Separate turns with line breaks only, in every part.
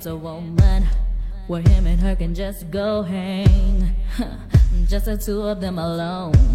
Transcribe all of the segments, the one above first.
wants a woman where him and her can just go hang. just the two of them alone.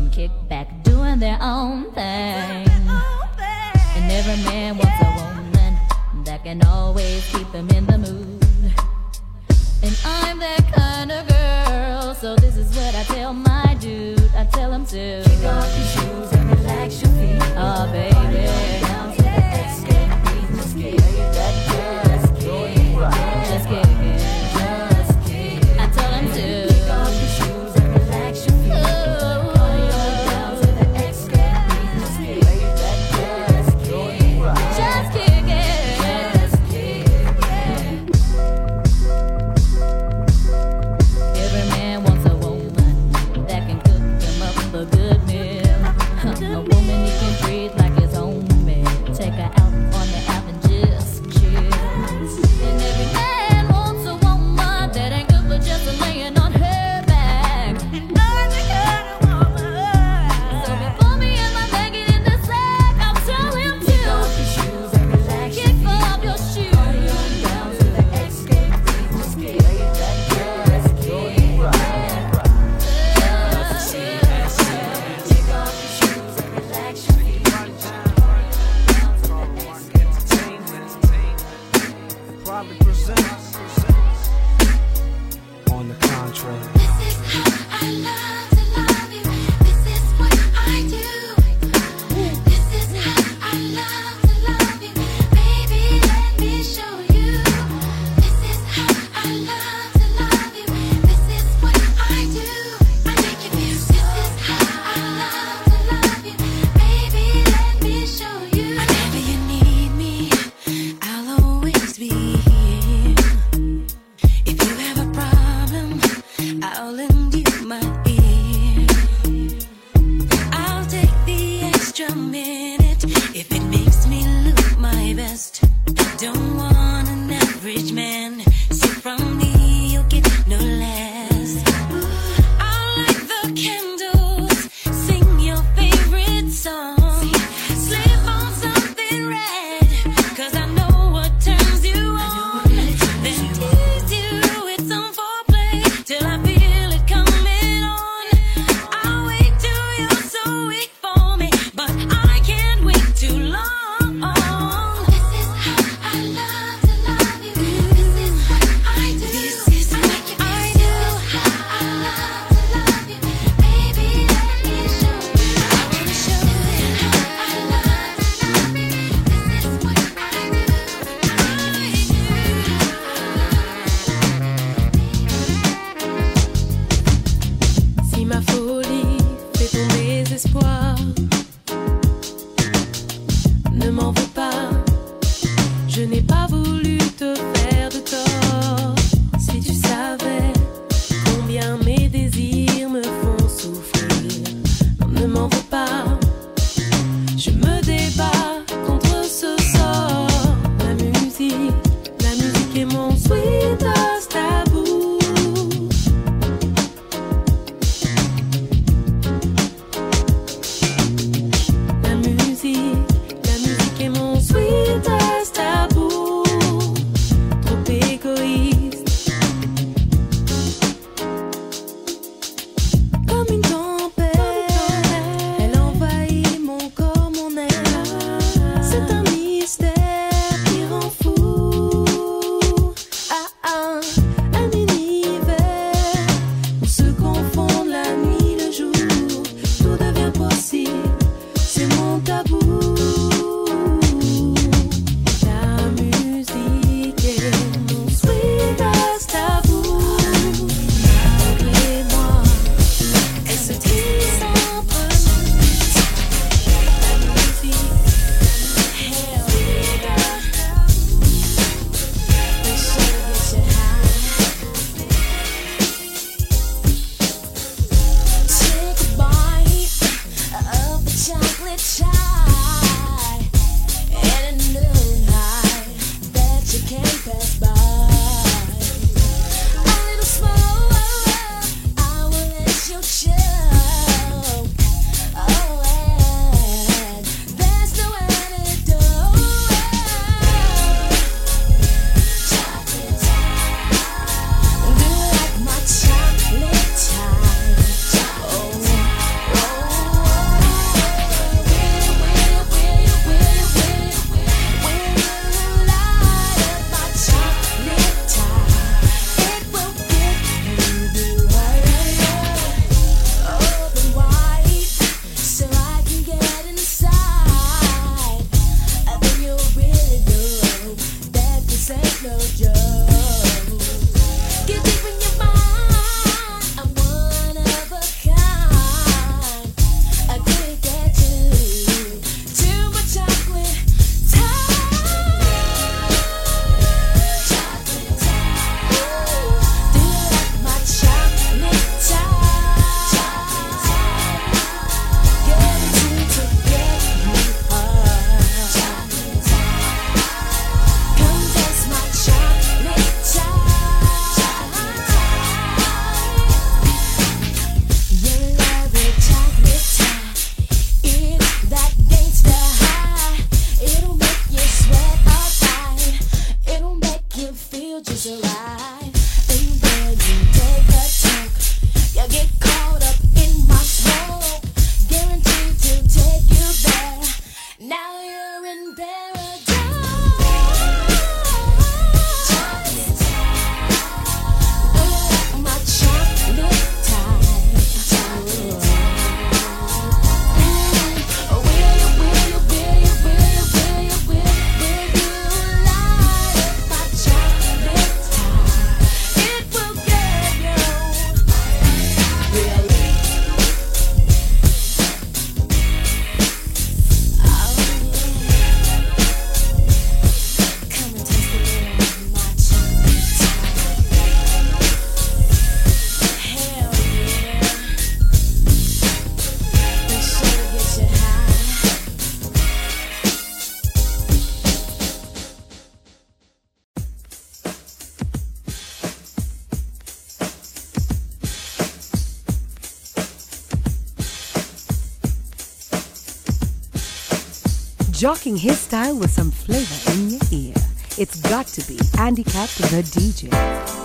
jocking his style with some flavor in your ear. It's got to be Andy Capp the DJ.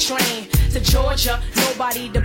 train to Georgia. Nobody to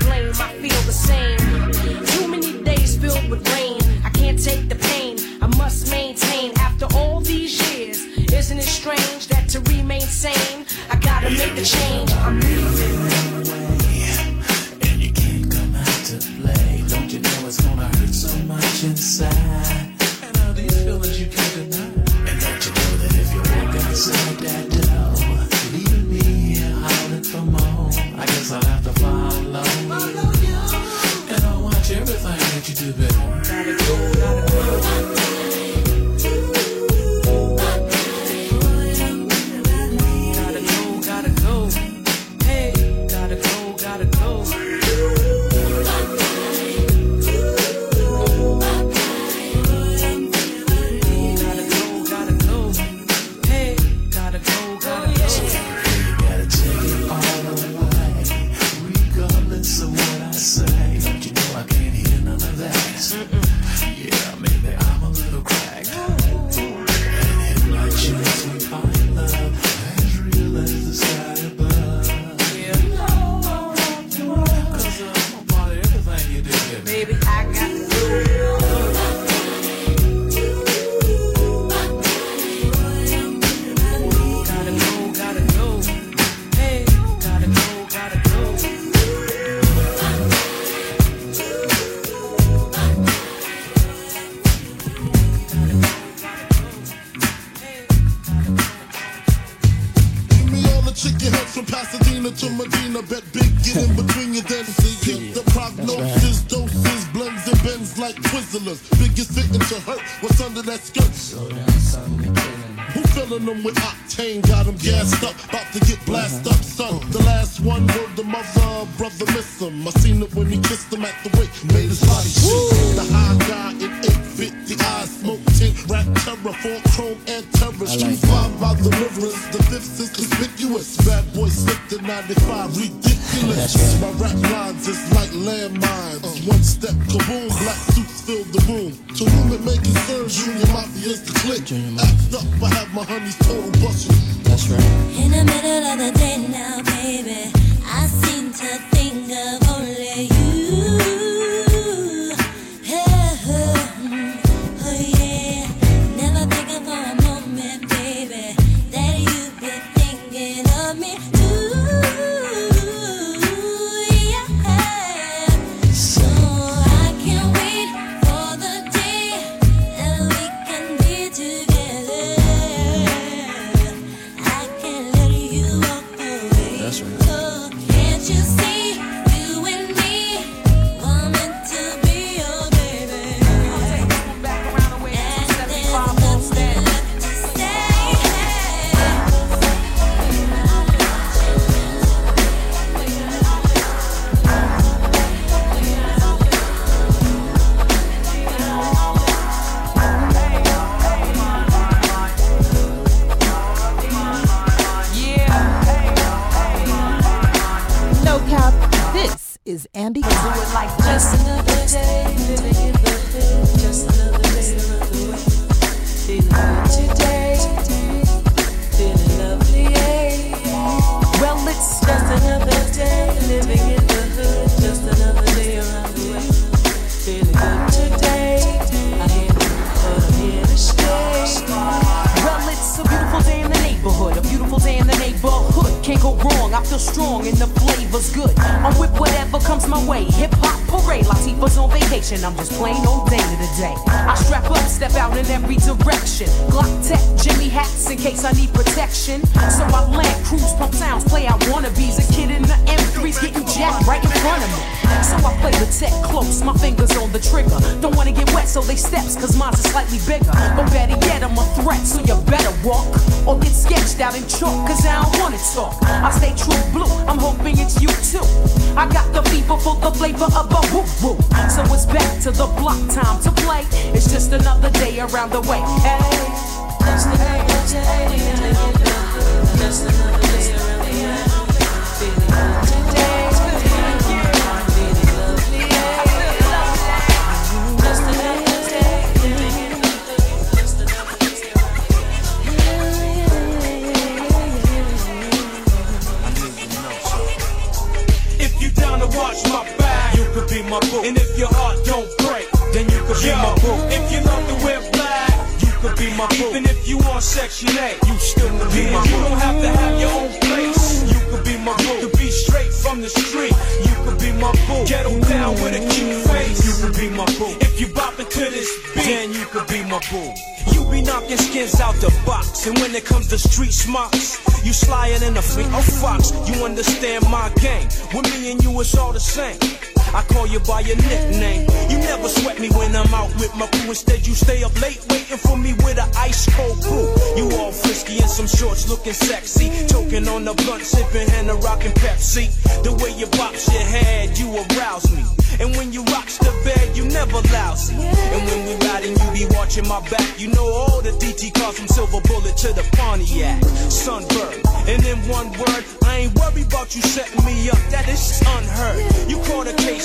With
me and you,
it's
all the same. I call you by your nickname. You never sweat me when I'm out with my crew. Instead, you stay up late waiting for me with an ice cold brew. You all frisky in some shorts looking sexy. Choking on the blunt, sipping and a rockin' Pepsi. The way you bops your head, you arouse me. And when you rocks the bed, you never lousy. And when we riding, you be watching my back. You know all the DT cars from Silver Bullet to the Pontiac, Sunbird. And in one word, I ain't worried about you setting me up. That is unheard. You caught a case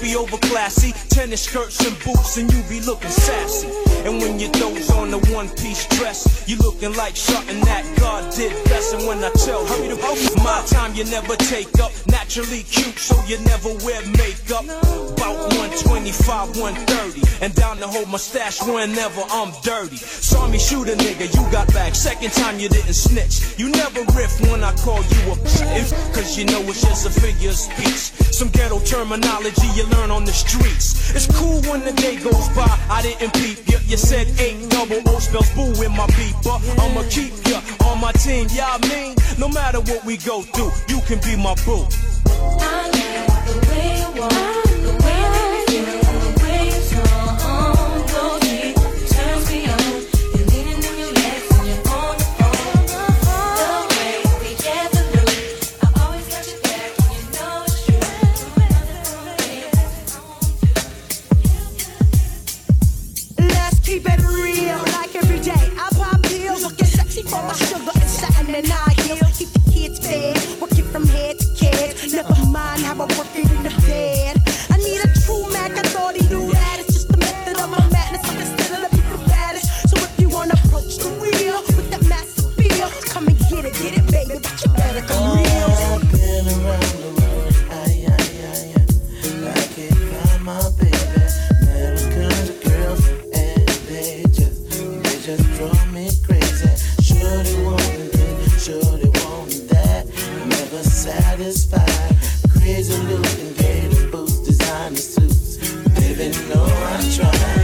Be over classy, tennis skirts and boots, and you be looking sassy. And when you throw on the one piece dress, you looking like something that God did best. And when I tell you, my time you never take up, naturally cute, so you never wear makeup. About 125, 130, and down to hold my stash whenever I'm dirty. Saw me shoot a nigga, you got back. Second time you didn't snitch. You never riff when I call you a p, cause you know it's just a figure of speech. Some ghetto terminology you learn on the streets. It's cool when the day goes by, I didn't peep ya. You said eight double O spells boo in my beeper. I'ma keep ya on my team, yeah, I mean, no matter what we go through, you can be my boo.
Let's mind how I work it in the bed. I need a true Mac, I thought he knew that. It's just the method of my madness. I can still let people baddest. So if you wanna approach the real with that massive feel, come and get it, get it, baby. But you better come real.
I've been around the world, ay, ay, ay, ay. I can't find my baby. Girls, and they just, they just drive me crazy. Sure they want sure they want that. Never satisfied.
control.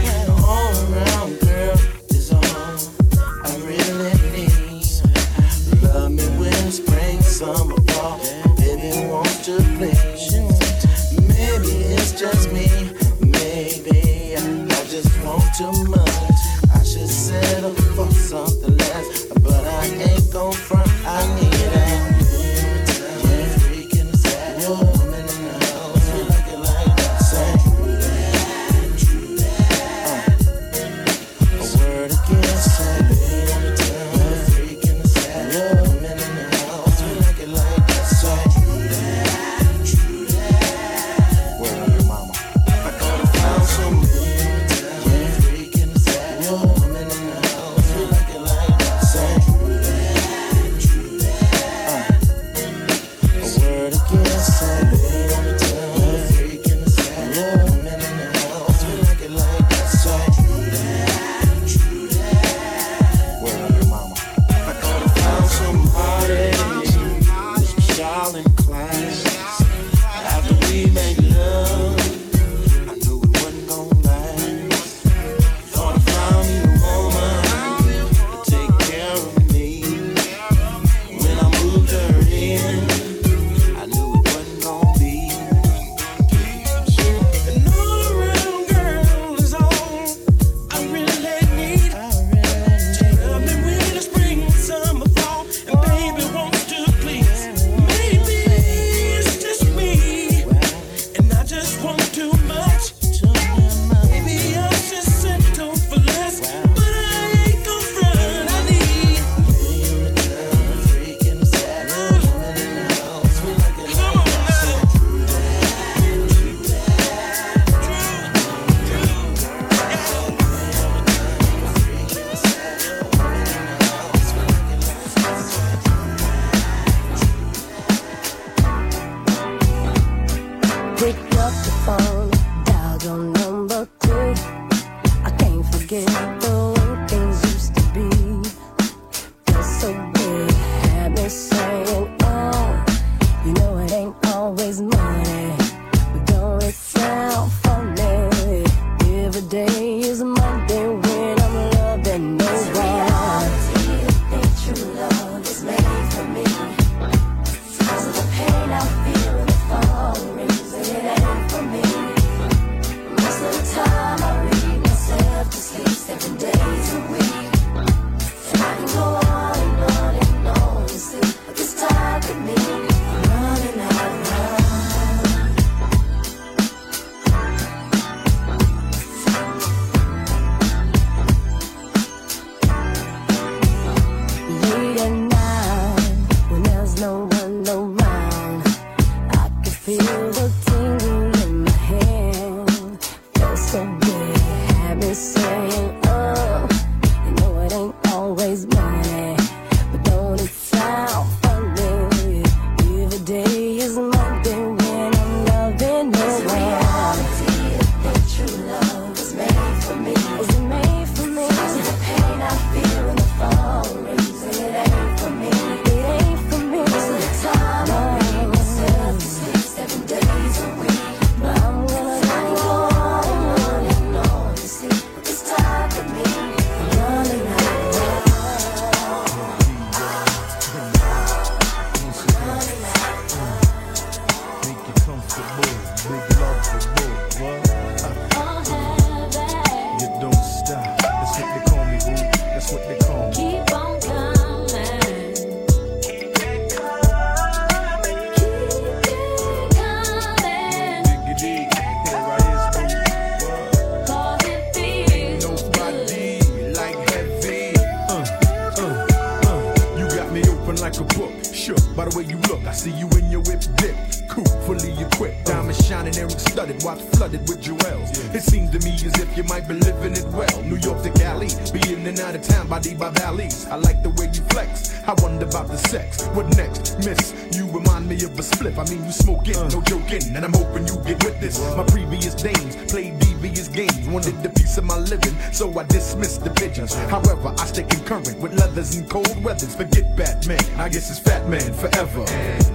I guess it's Fat Man forever.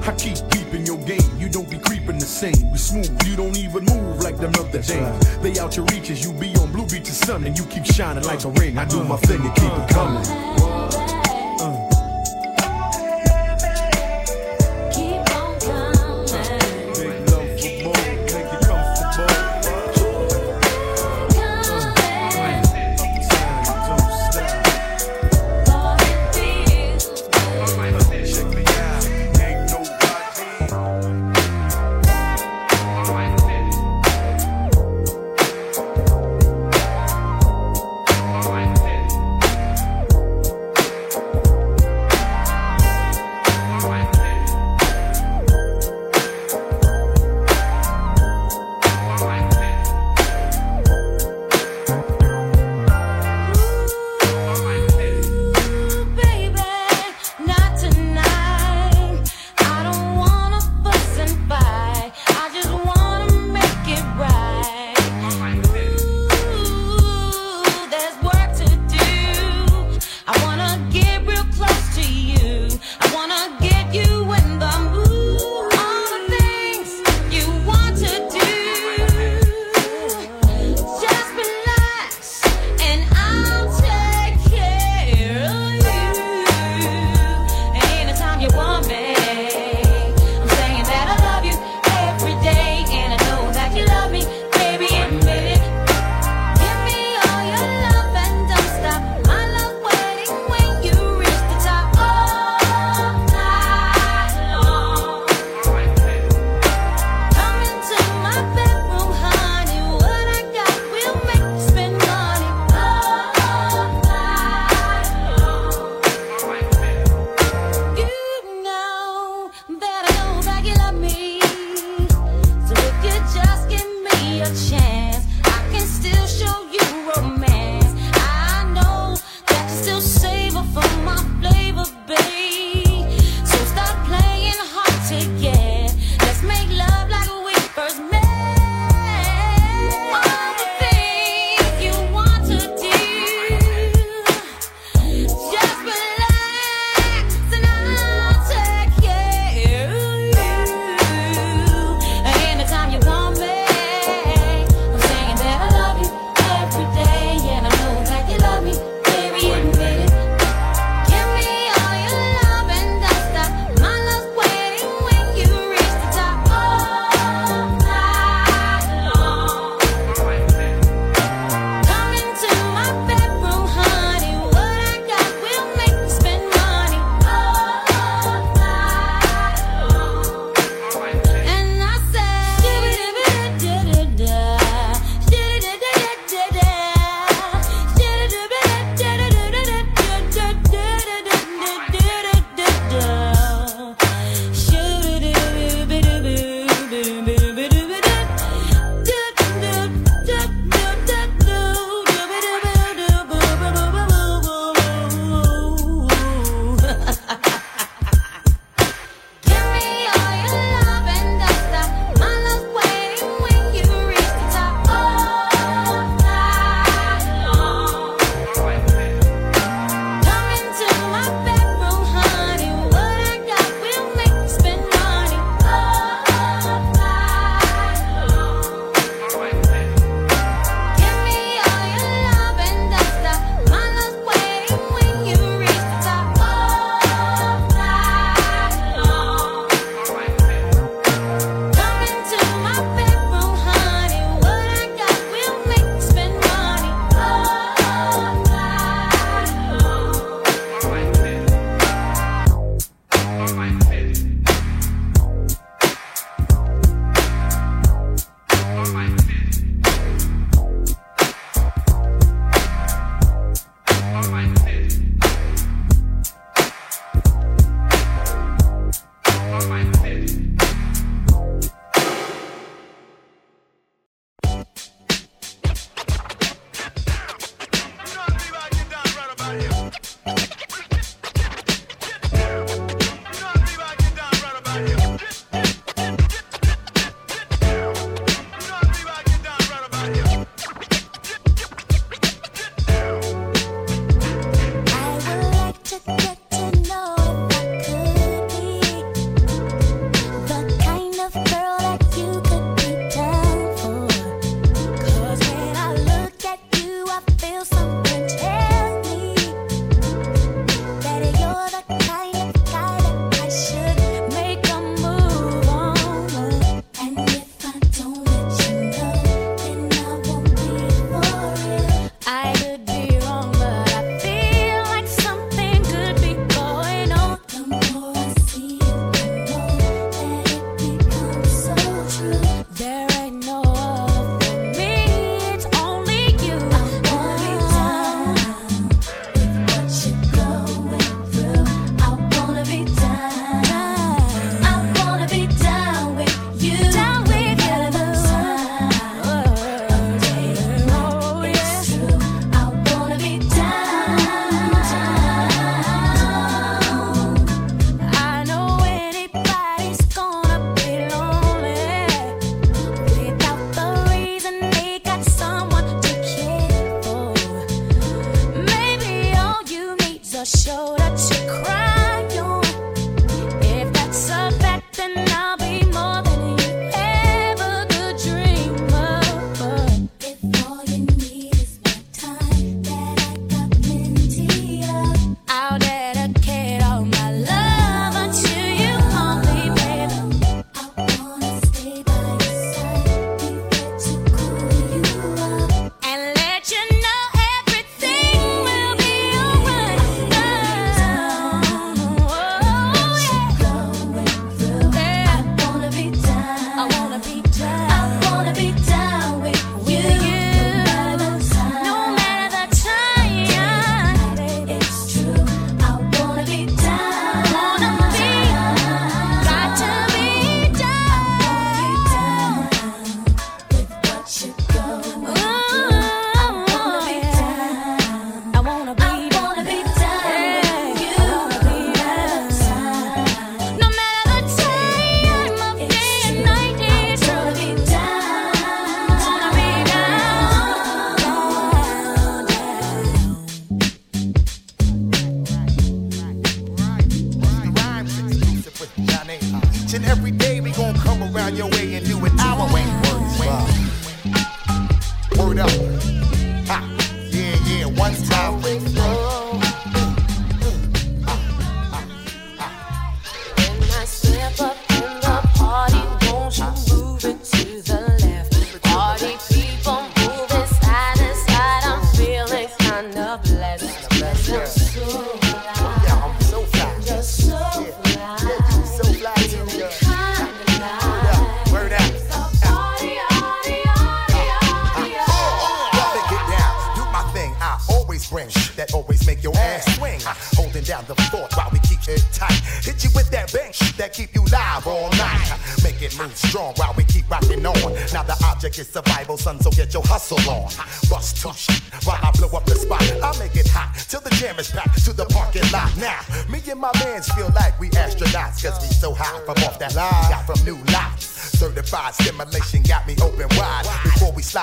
I keep peeping your game, you don't be creeping the same. We smooth, you don't even move like them other James. They out your reaches, you be on Blue Beach's sun, and you keep shining like a ring. I do my thing and keep it coming.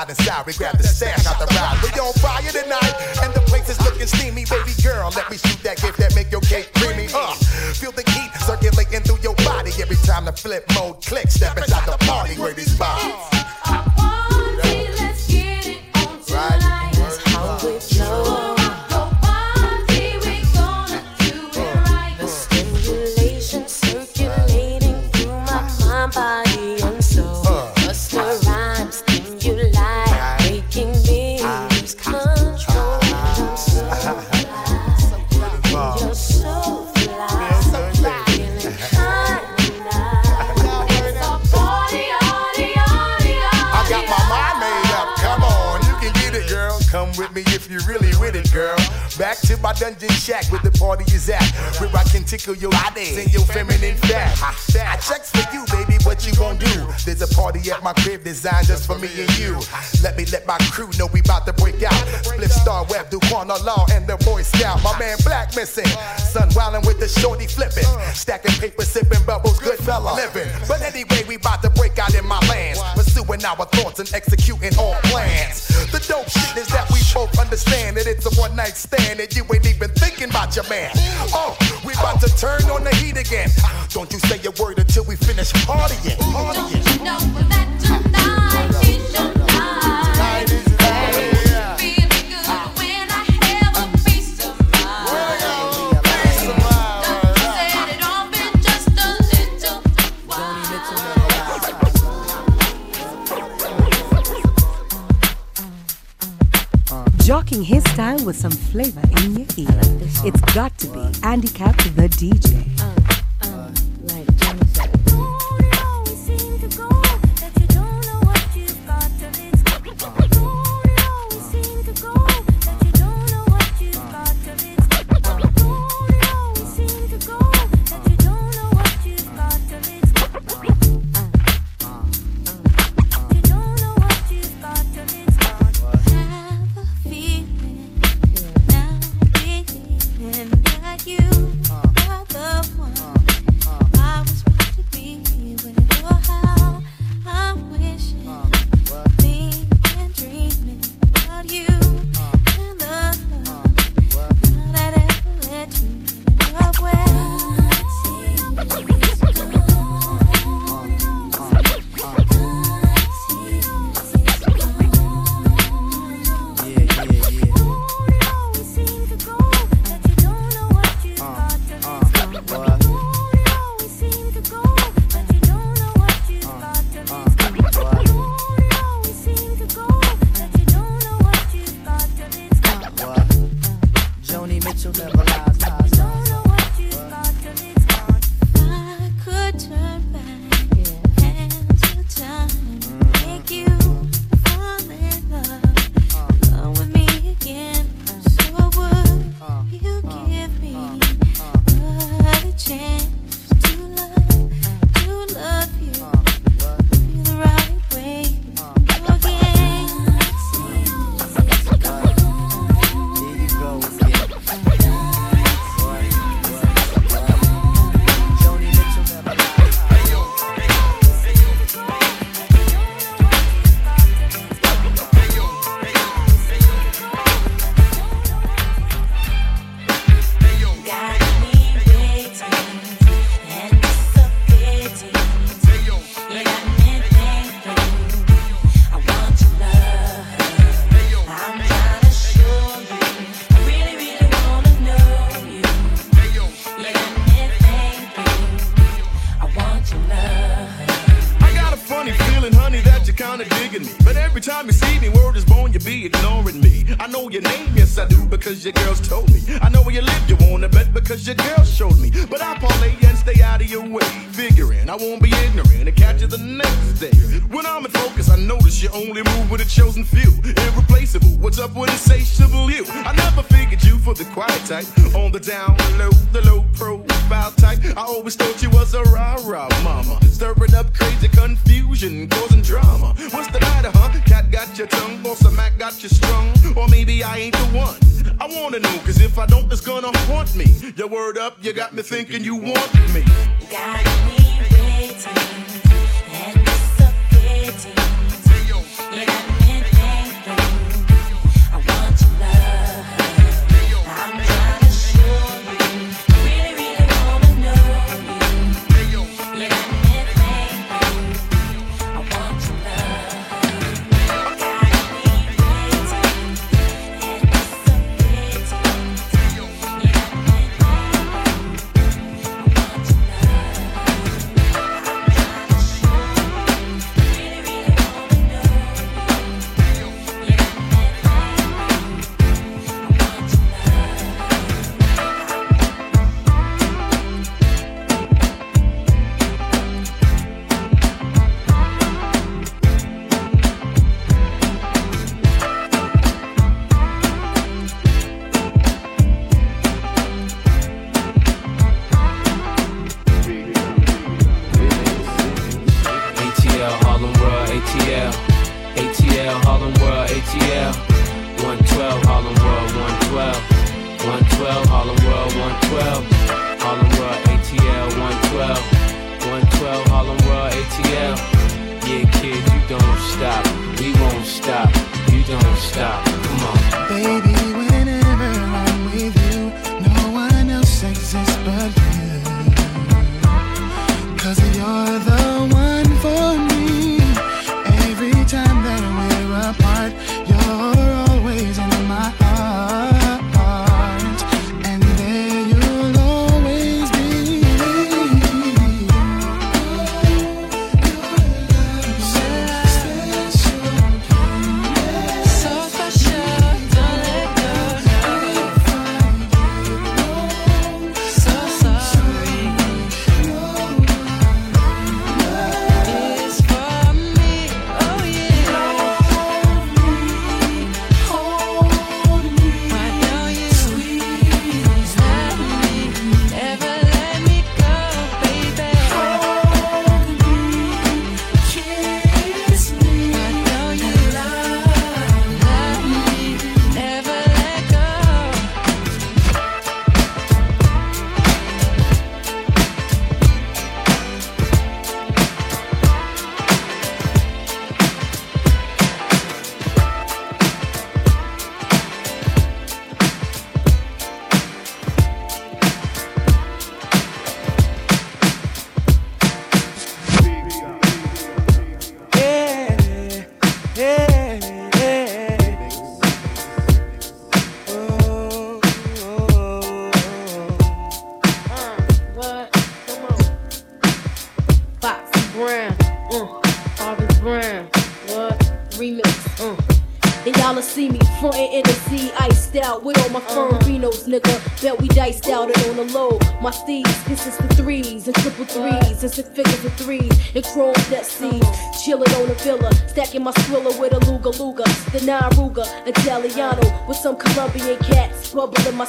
and sorry. Grab the and the Boy Scout. My man Black missing. Sun wildin' with the shorty flippin'. Stacking paper, sippin' bubbles, good fella livin'. But anyway, we bout to break out in my lands. Pursuing our thoughts and executing all plans. The dope shit is that we both understand that it's a one night stand and you ain't even thinking about your man. Oh, we bout to turn on the heat again. Don't you say a word until we finish partying. partying.
style with some flavor in your ear. It's got to be Andy Capp the DJ.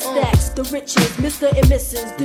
Stacks. The riches, Mr. and Mrs.
The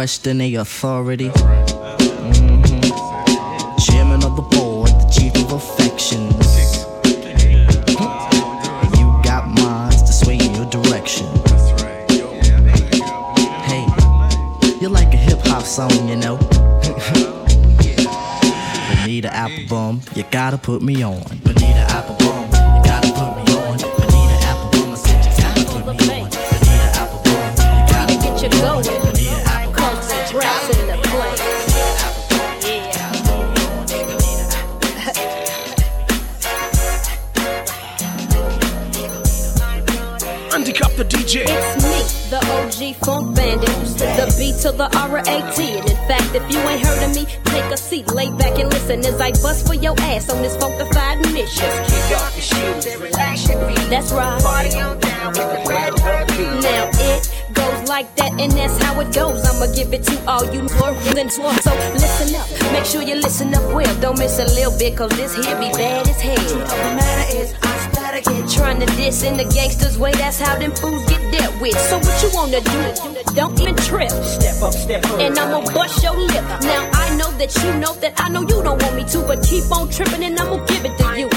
question their authority.
bit, cause this here be bad as hell. The matter is, I started get trying to diss in the gangster's way, that's how them fools get dealt with. So what you wanna do? Don't even trip. Step up, step up. And I'ma bust your lip. Now I know that you know that I know you don't want me to, but keep on tripping and I'ma give it to you.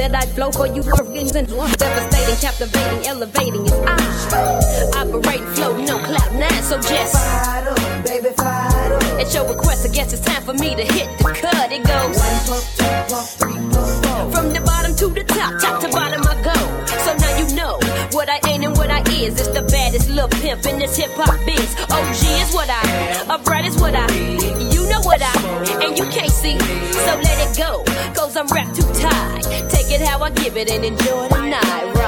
that I flow for you for reasons. Devastating, captivating, elevating. It's I operate, flow, no cloud nine. So just baby, fido. At your request, I guess it's time for me to hit the cut. It goes one, two, three, four. from the bottom to the top, top to bottom I go. So now you know what I ain't and what I is. It's the baddest little pimp in this hip hop biz. OG is what I, upright is what I. You know what I, and you can't see. So let it go, cause I'm wrapped to it and enjoy the night.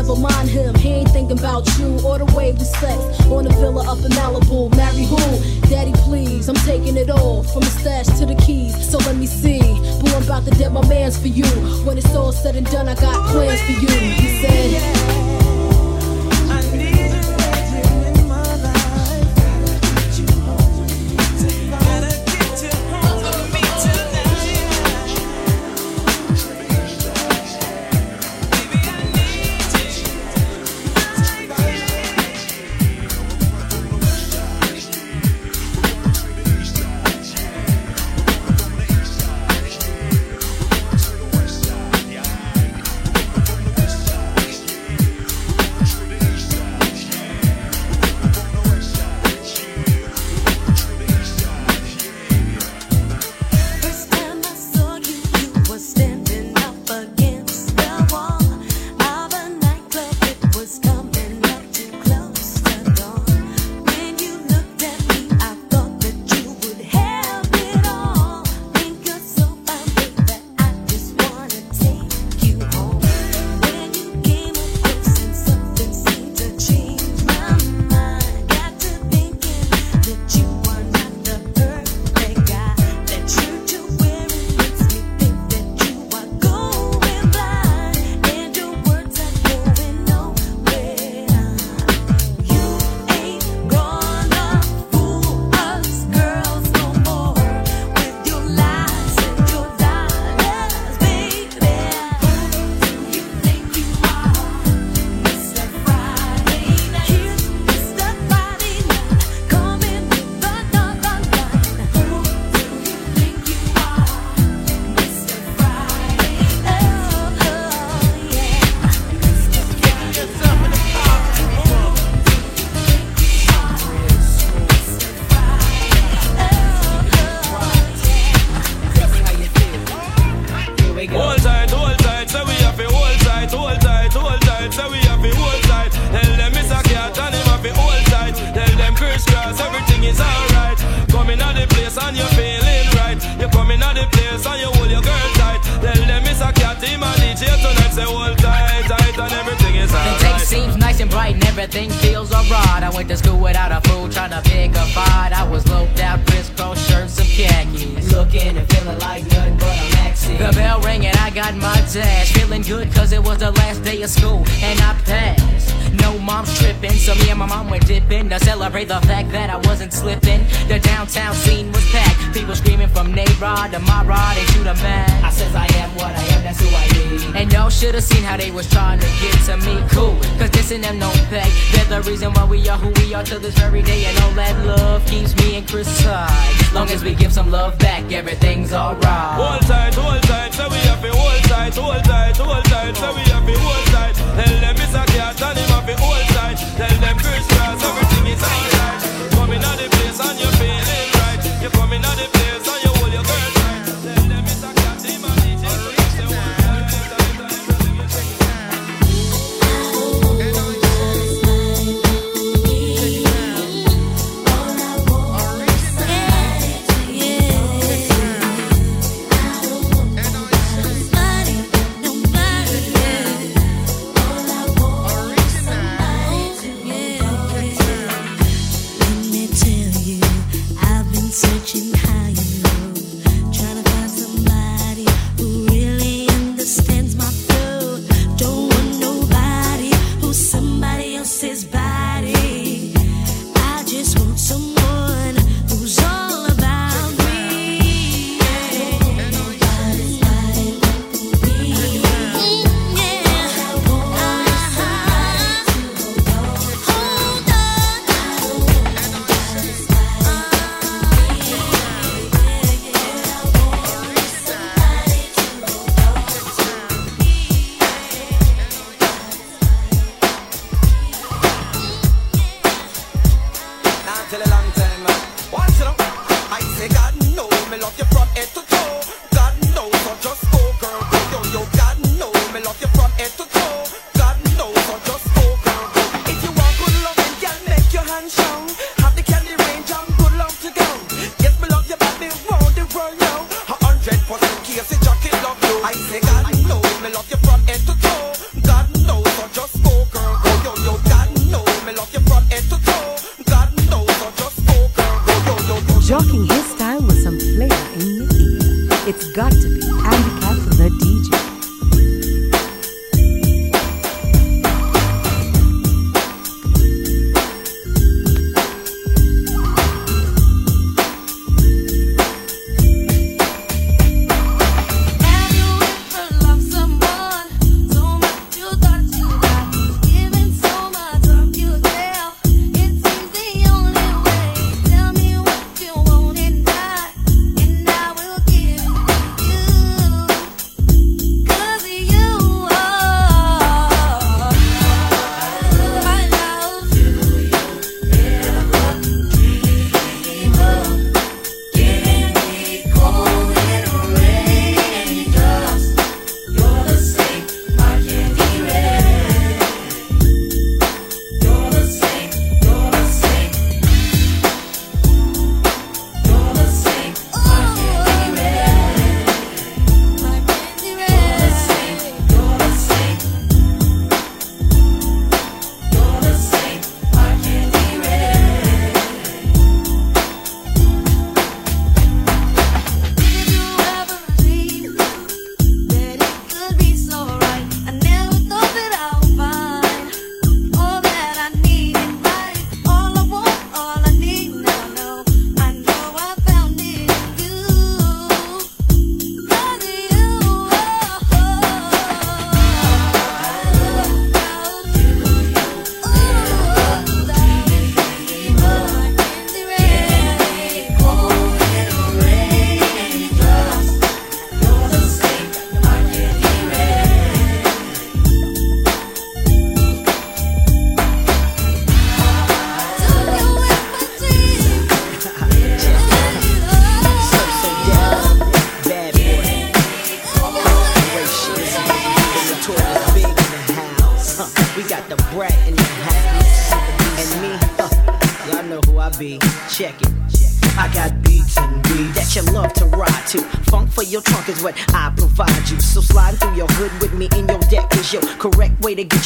Never
mind
him, he ain't thinking about you or the way we sex, on the villa up in Malibu. Marry who? Daddy, please, I'm taking it all from the stash to the keys. So let me see. Boo, I'm about to dead my man's for you. When it's all said and done, I got plans for you. He said.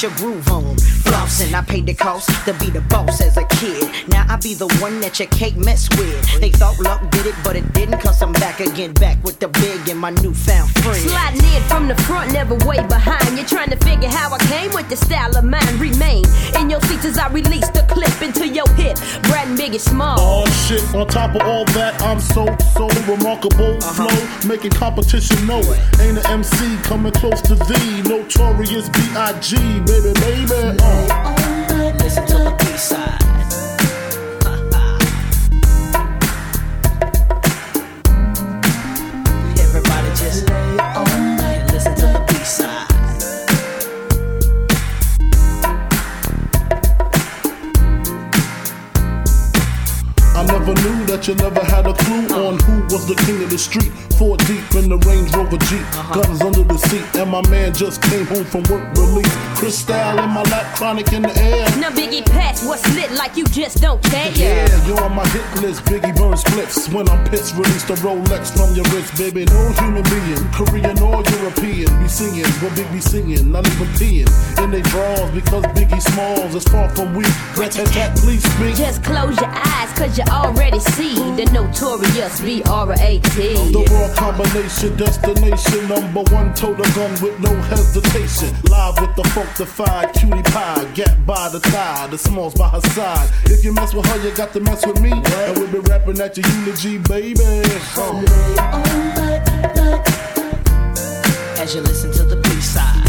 Your groove on. Flossing, I paid the cost to be the boss as a kid. Now I be the one that you can't mess with. They thought luck did it, but it didn't. Cause I'm back again, back with the big and my newfound friend.
Sliding in from the front, never way behind. You're trying to figure how I came with the style of mine. Biggie Small.
Oh shit, on top of all that, I'm so, so remarkable. Flow, making competition know it. Ain't an MC coming close to thee. Notorious B.I.G. Baby, baby. Uh.
Listen to the B-side. Everybody the
king of the street. Four deep in the Range Rover Jeep, uh-huh. guns under the seat, and my man just came home from work release. Crystal in my lap, chronic in the air.
Now Biggie Pass, what's lit like you just don't care.
Yeah, you're on my hit list. Biggie burns flips. when I'm pissed. Release the Rolex from your wrist, baby. No human being, Korean or European, be singing what Big be singing. Not even peeing in they draws because Biggie Smalls is far from weak. Rat tat tat, please speak.
Just close your eyes, cause you already see the notorious B.R.A.T.
The combination, destination, number one, total gun with no hesitation. Live with the funkified cutie pie, gap by the thigh, the smalls by her side. If you mess with her, you got to mess with me. And we'll be rapping at your eulogy, baby. Uh.
As you listen to the B-side. Uh.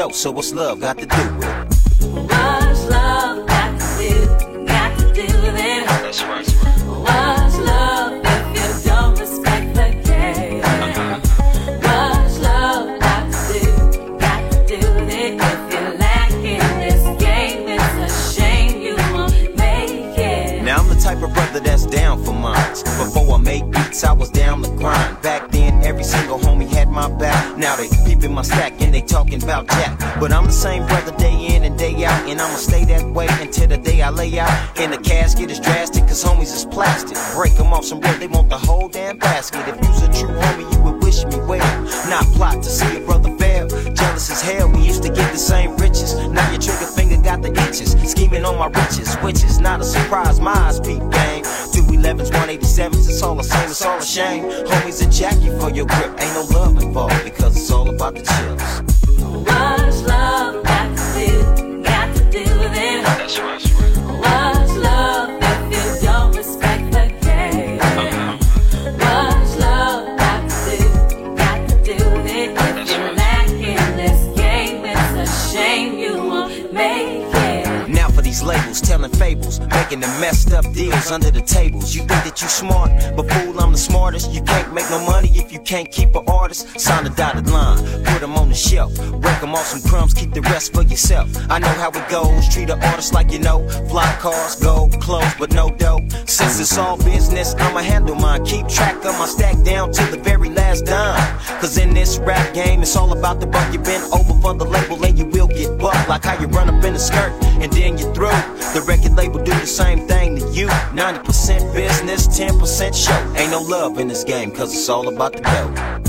dope, so
what's love got to do with it? Can't keep an artist, sign a dotted line. Put them on the shelf. Break them off some crumbs, keep the rest for yourself. I know how it goes. Treat an artist like you know. Fly cars, gold, clothes, but no dope. Since it's all business, I'ma handle mine. Keep track of my stack down to the very last dime. Cause in this rap game, it's all about the buck. You bend been over for the label and you will get bucked. Like how you run up in a skirt and then you're through. The record label do the same thing to you. 90 this 10% show. Ain't no love in this game, cause it's all about the dough.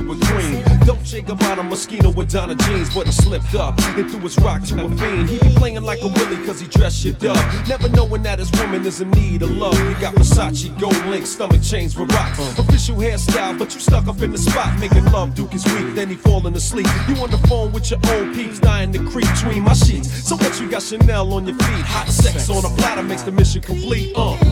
Cream. Don't shake about a mosquito with Donna jeans, but he slipped up and threw his rock to a fiend. He be playing like a willy cause he dressed you up. Never knowing that his woman is in need of love. You got Versace, gold link, stomach chains with rocks. Official hairstyle, but you stuck up in the spot. Making love, Duke is weak, then he falling asleep. You on the phone with your old peeps, dying to creep between my sheets. So what you got Chanel on your feet? Hot sex on a platter makes the mission complete. Uh.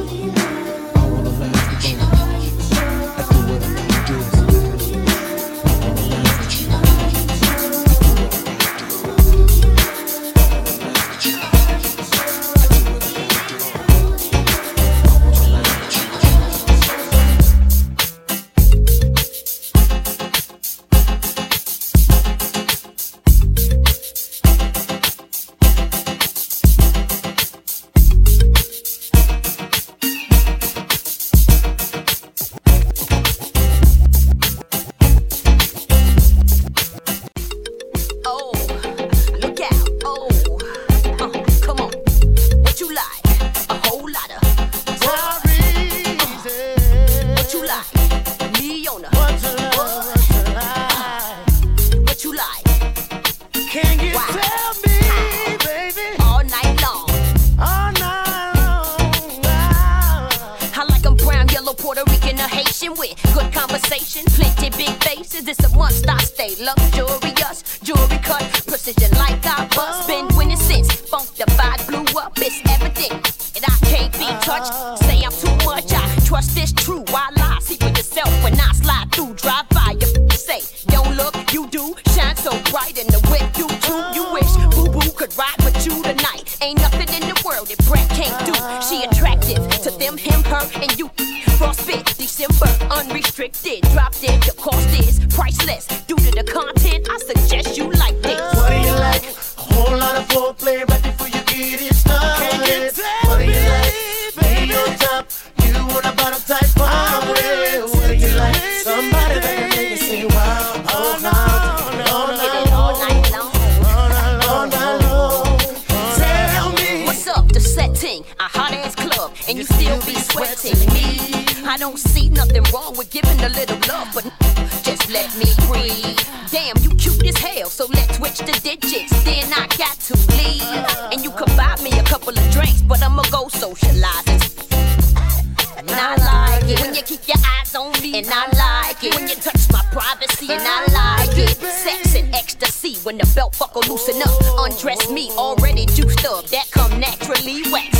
Eyes on me, and I like it when you touch my privacy, and I like it. Sex and ecstasy when the belt buckle loosen up, undress me already juiced up. That come naturally wax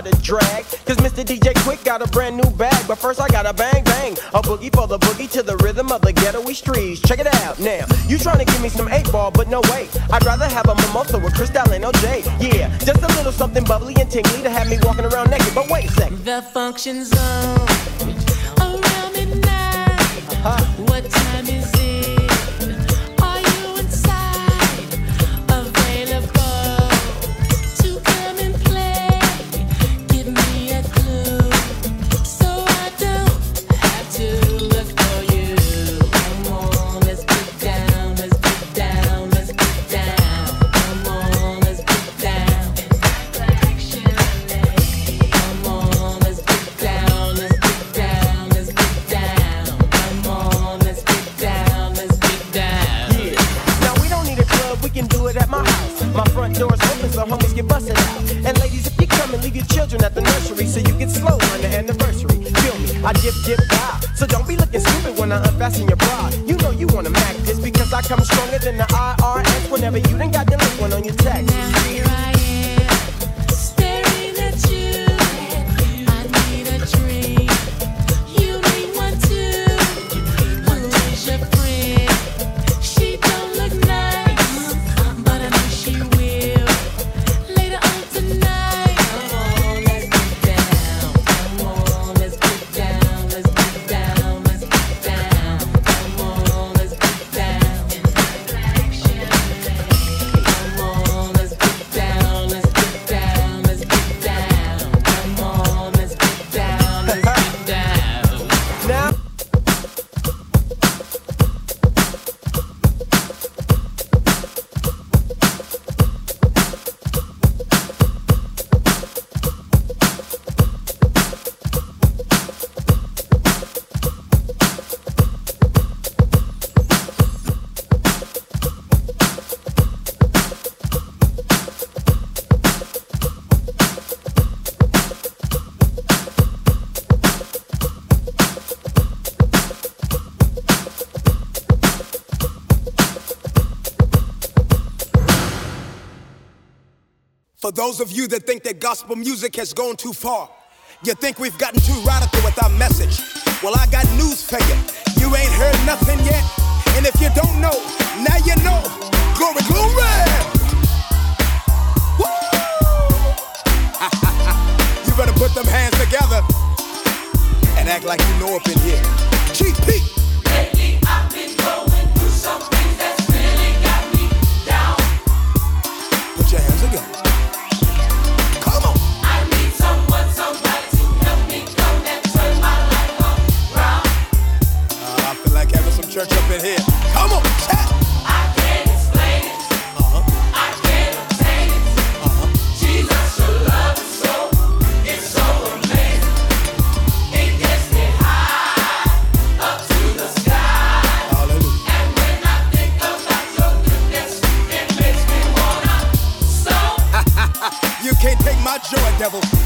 try to
drag. Cause Mr. DJ Quik got a brand new bag. But first I got a bang bang. A boogie for the boogie to the rhythm of the ghetto streets. Check it out now. You trying to give me some 8 ball, but no way. I'd rather have a mimosa with Cristal and OJ. Yeah, just a little something bubbly and tingly to have me walking around naked. But wait a sec.
The function zone. So don't
be looking stupid when I unfasten your bra. You know you wanna mac this because I come stronger than the IRS whenever you done got the one on your text.
Here
those of you that think that gospel music has gone too far, you think we've gotten too radical with our message. Well, I got news for you. You ain't heard nothing yet. And if you don't know, now you know. Glory, glory! Woo! you better put them hands together and act like you know up in here. GP! Church up in here. Come on, chat.
I can't explain it. Uh-huh. I can't obtain it. Uh-huh. Jesus, your love is so, it's so amazing. It gets me high up to the sky. And when I think about your goodness, it makes me wanna stop.
you can't take my joy, devil.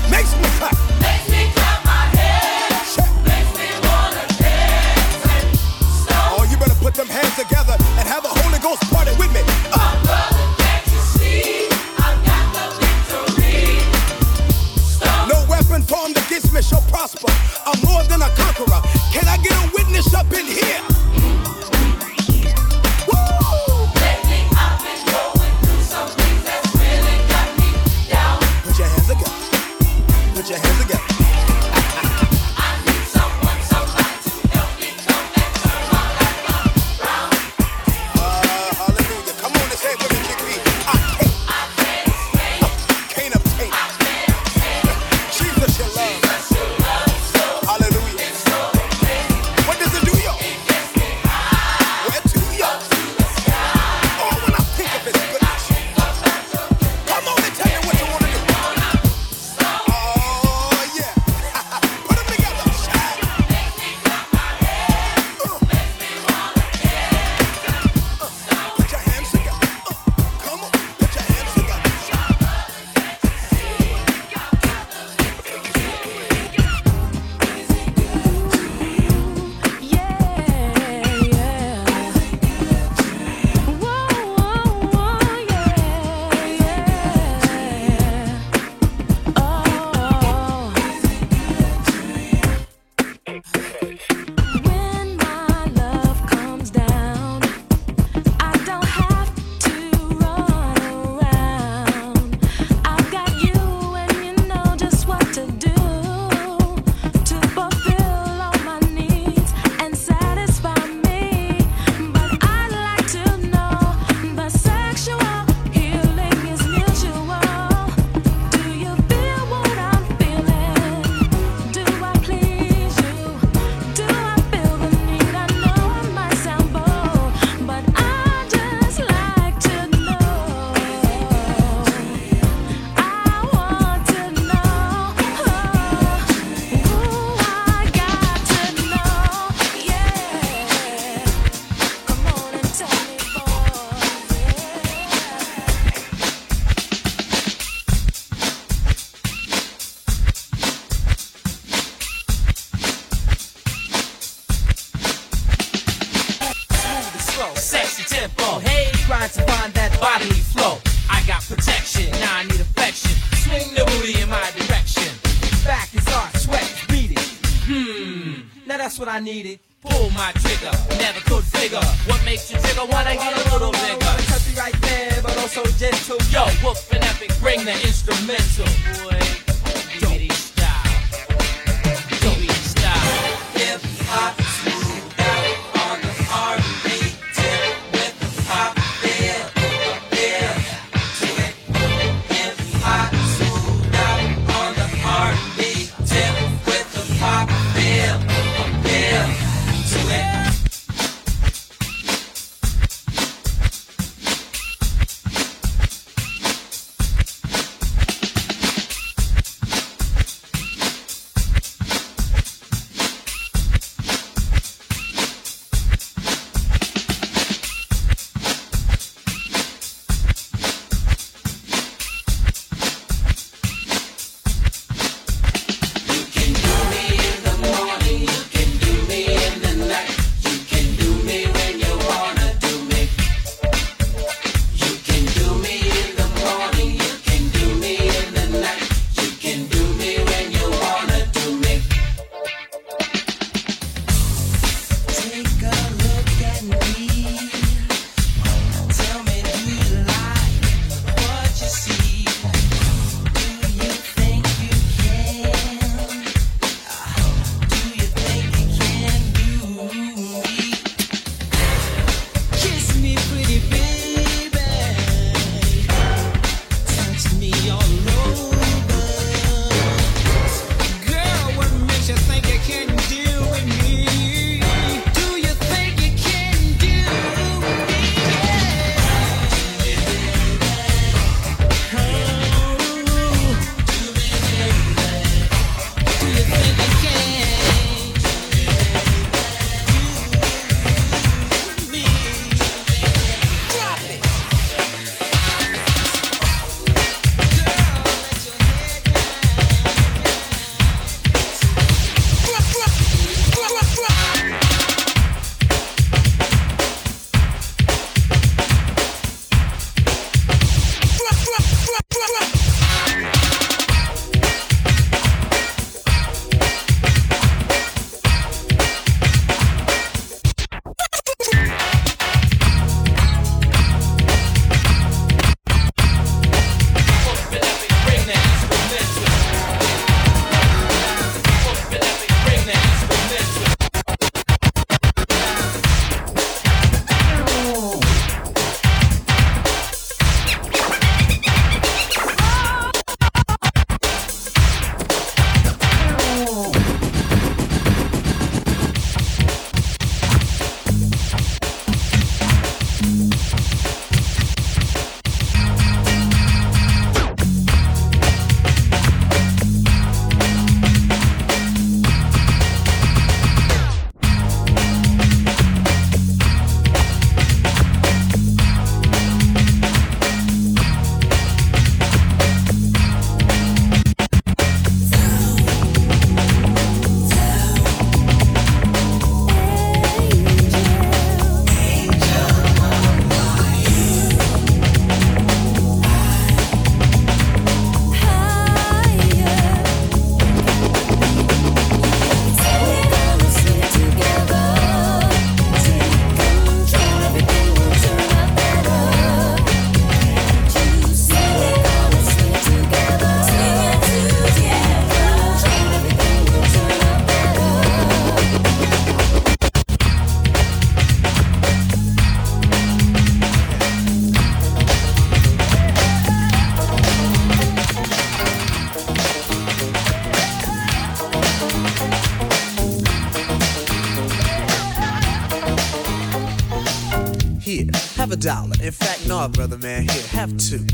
No,
brother man, here, have two.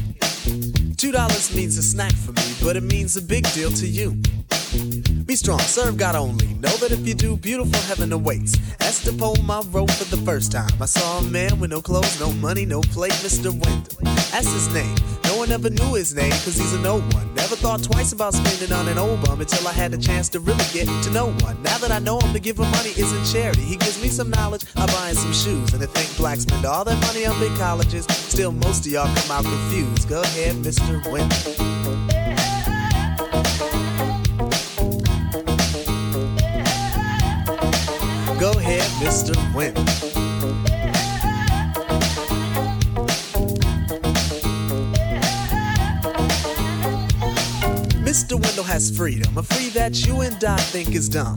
Two dollars means a snack for me, but it means a big deal to you. Be strong, serve God only. Know that if you do, beautiful heaven awaits. As the poem I wrote for the first time, I saw a man with no clothes, no money, no plate, Mr. Wendal. That's his name. No one ever knew his name, cause he's a no one. Never thought twice about spending on an old bum until I had the chance to really get to know one. That I know him, to give him money isn't charity. He gives me some knowledge, I buy him some shoes. And to think blacks spend all their money on big colleges, still most of y'all come out confused. Go ahead, Mr. Wendal. Go ahead, Mr. Wendal. Mr. Wendal has freedom, a free that you and I think is dumb.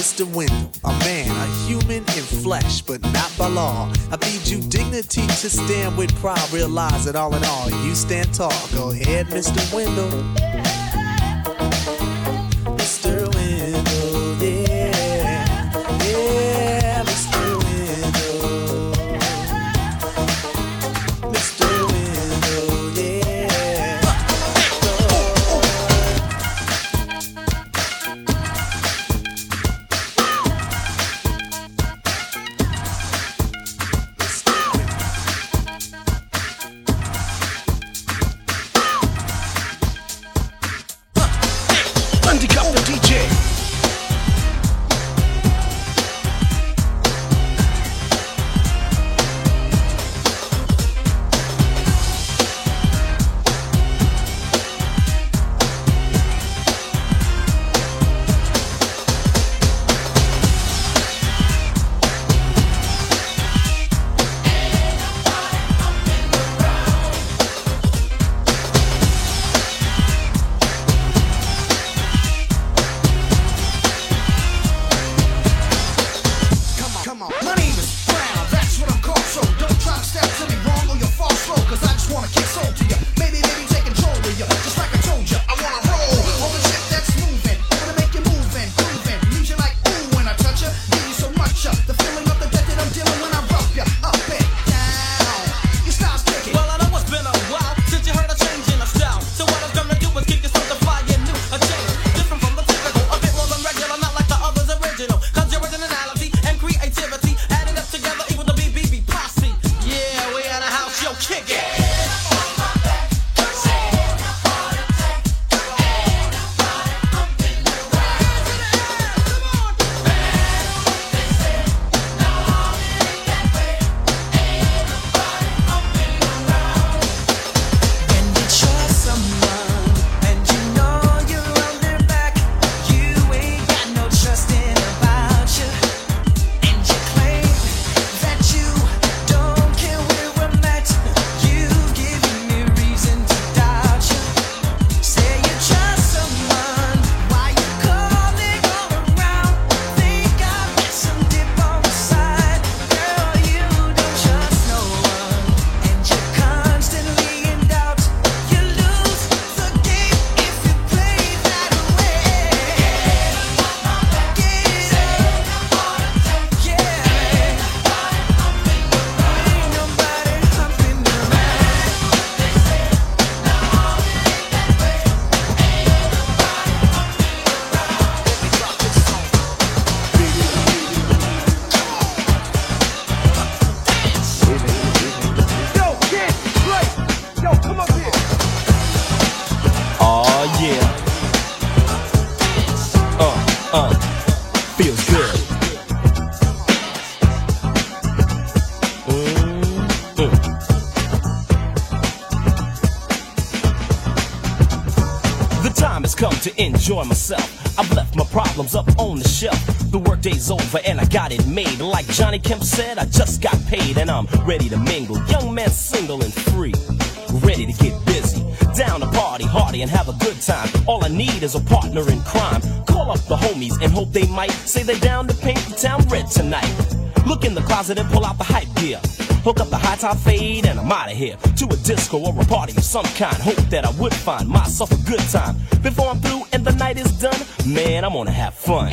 Mr. Wendal, a man, a human in flesh, but not by law. I feed you dignity to stand with pride. Realize that all in all, you stand tall. Go ahead, Mr.
Wendal. Over and I got it made. Like Johnny Kemp said, I just got paid and I'm ready to mingle. Young man single and free. Ready to get busy. Down to party,
hardy and have a good time. All I need is a partner in crime. Call up the homies and hope they might say they're down to paint the town red tonight. Look in the closet and pull out the hype gear. Hook up the high top fade and I'm out of here. To a disco or a party of some kind. Hope that I would find myself a good time. Before I'm through and the night is done, man, I'm gonna have fun.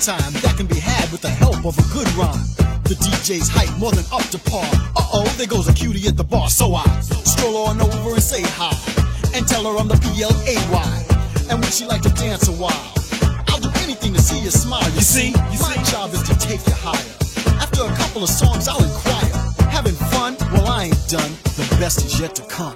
Time that can be had with the help of a good rhyme. The DJ's hype more than up to par. Uh oh, there goes a cutie at the bar. So I stroll on over and say hi. And tell her I'm the P L A Y. And would she like to dance a while? I'll do anything to see you smile. You, see, my job is to take you higher. After a couple of songs, I'll inquire. Having fun? Well, I ain't done. The best is yet to come.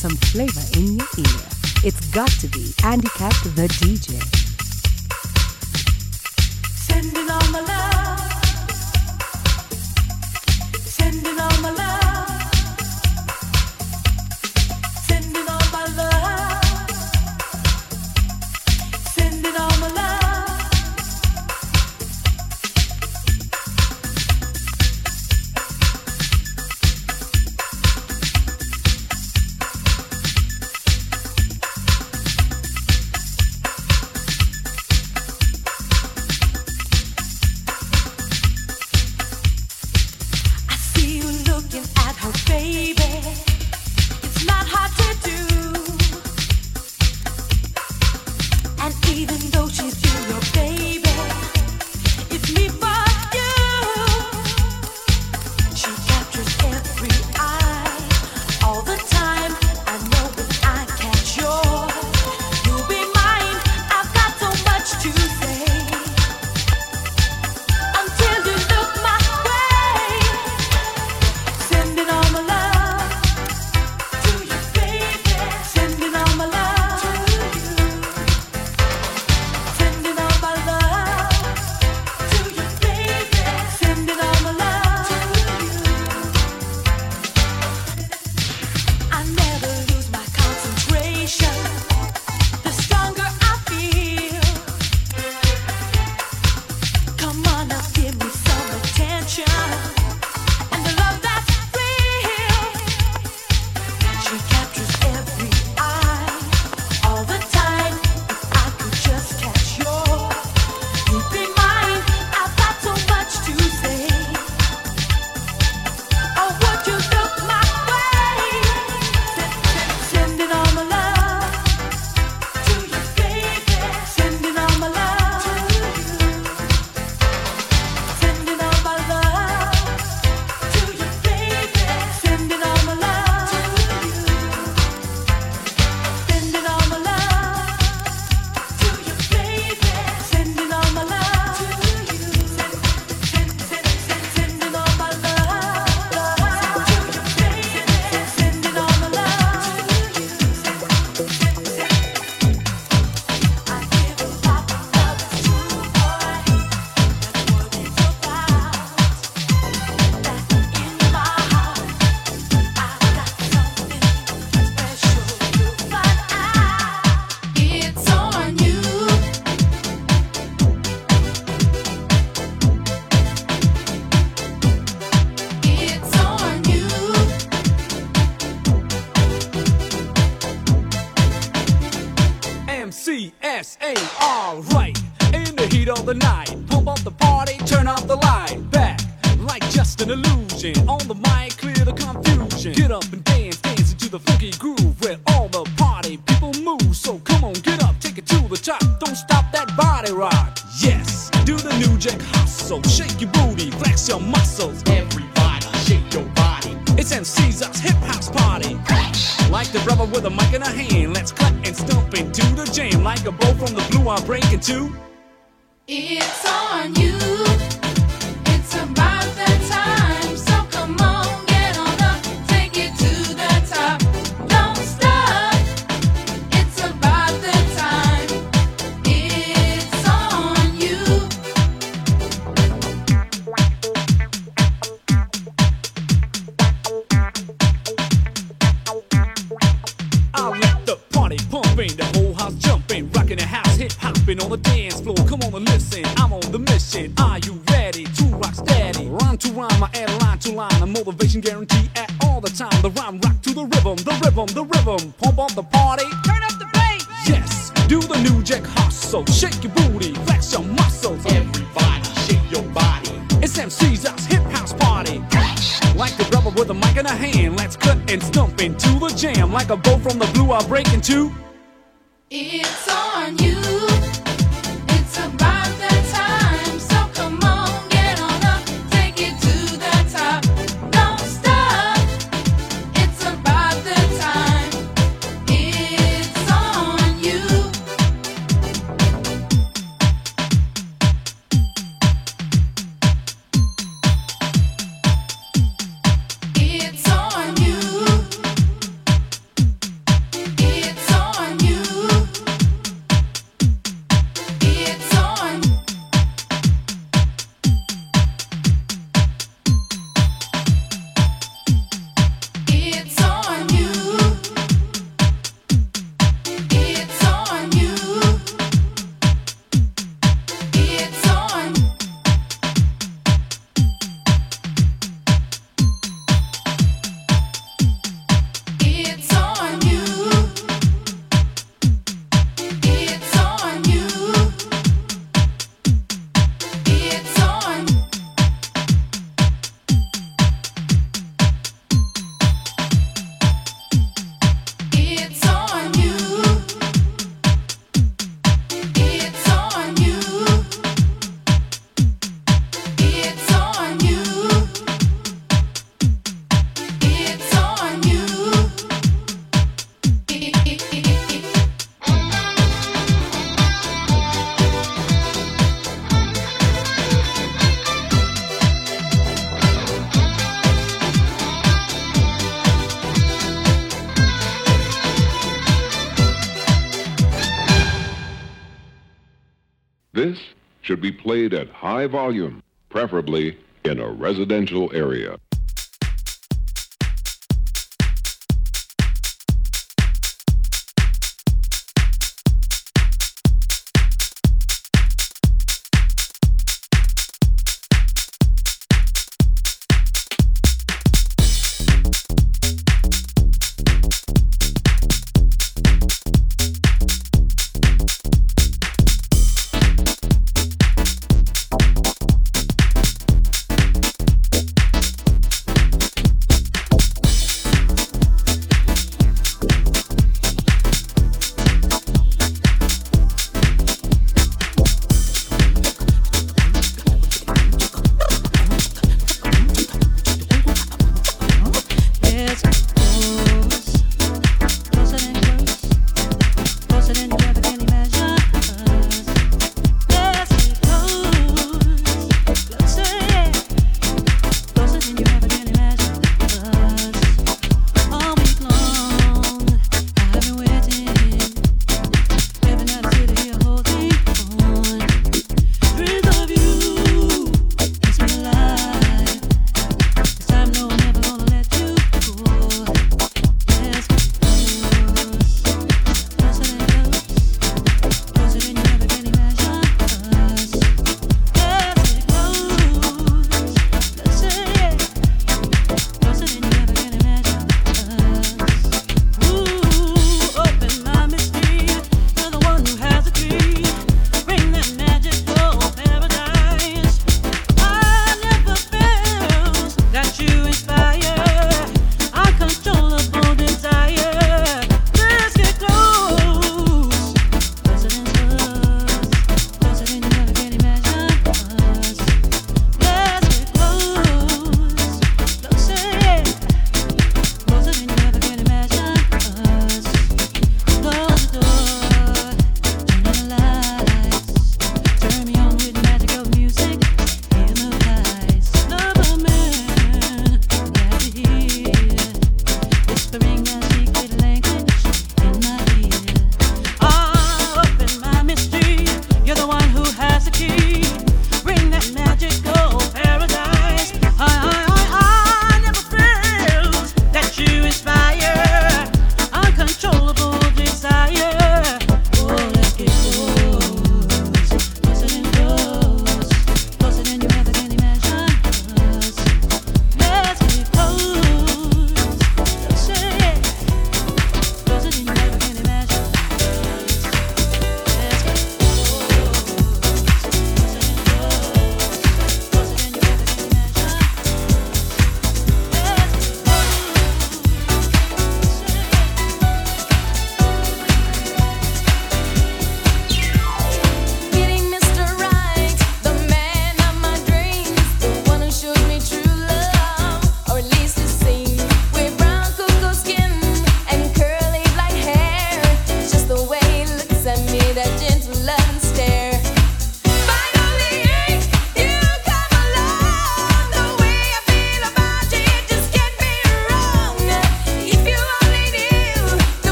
some
flavor in your ear. It's got to be Andy the DJ.
At
high volume, preferably in a residential area.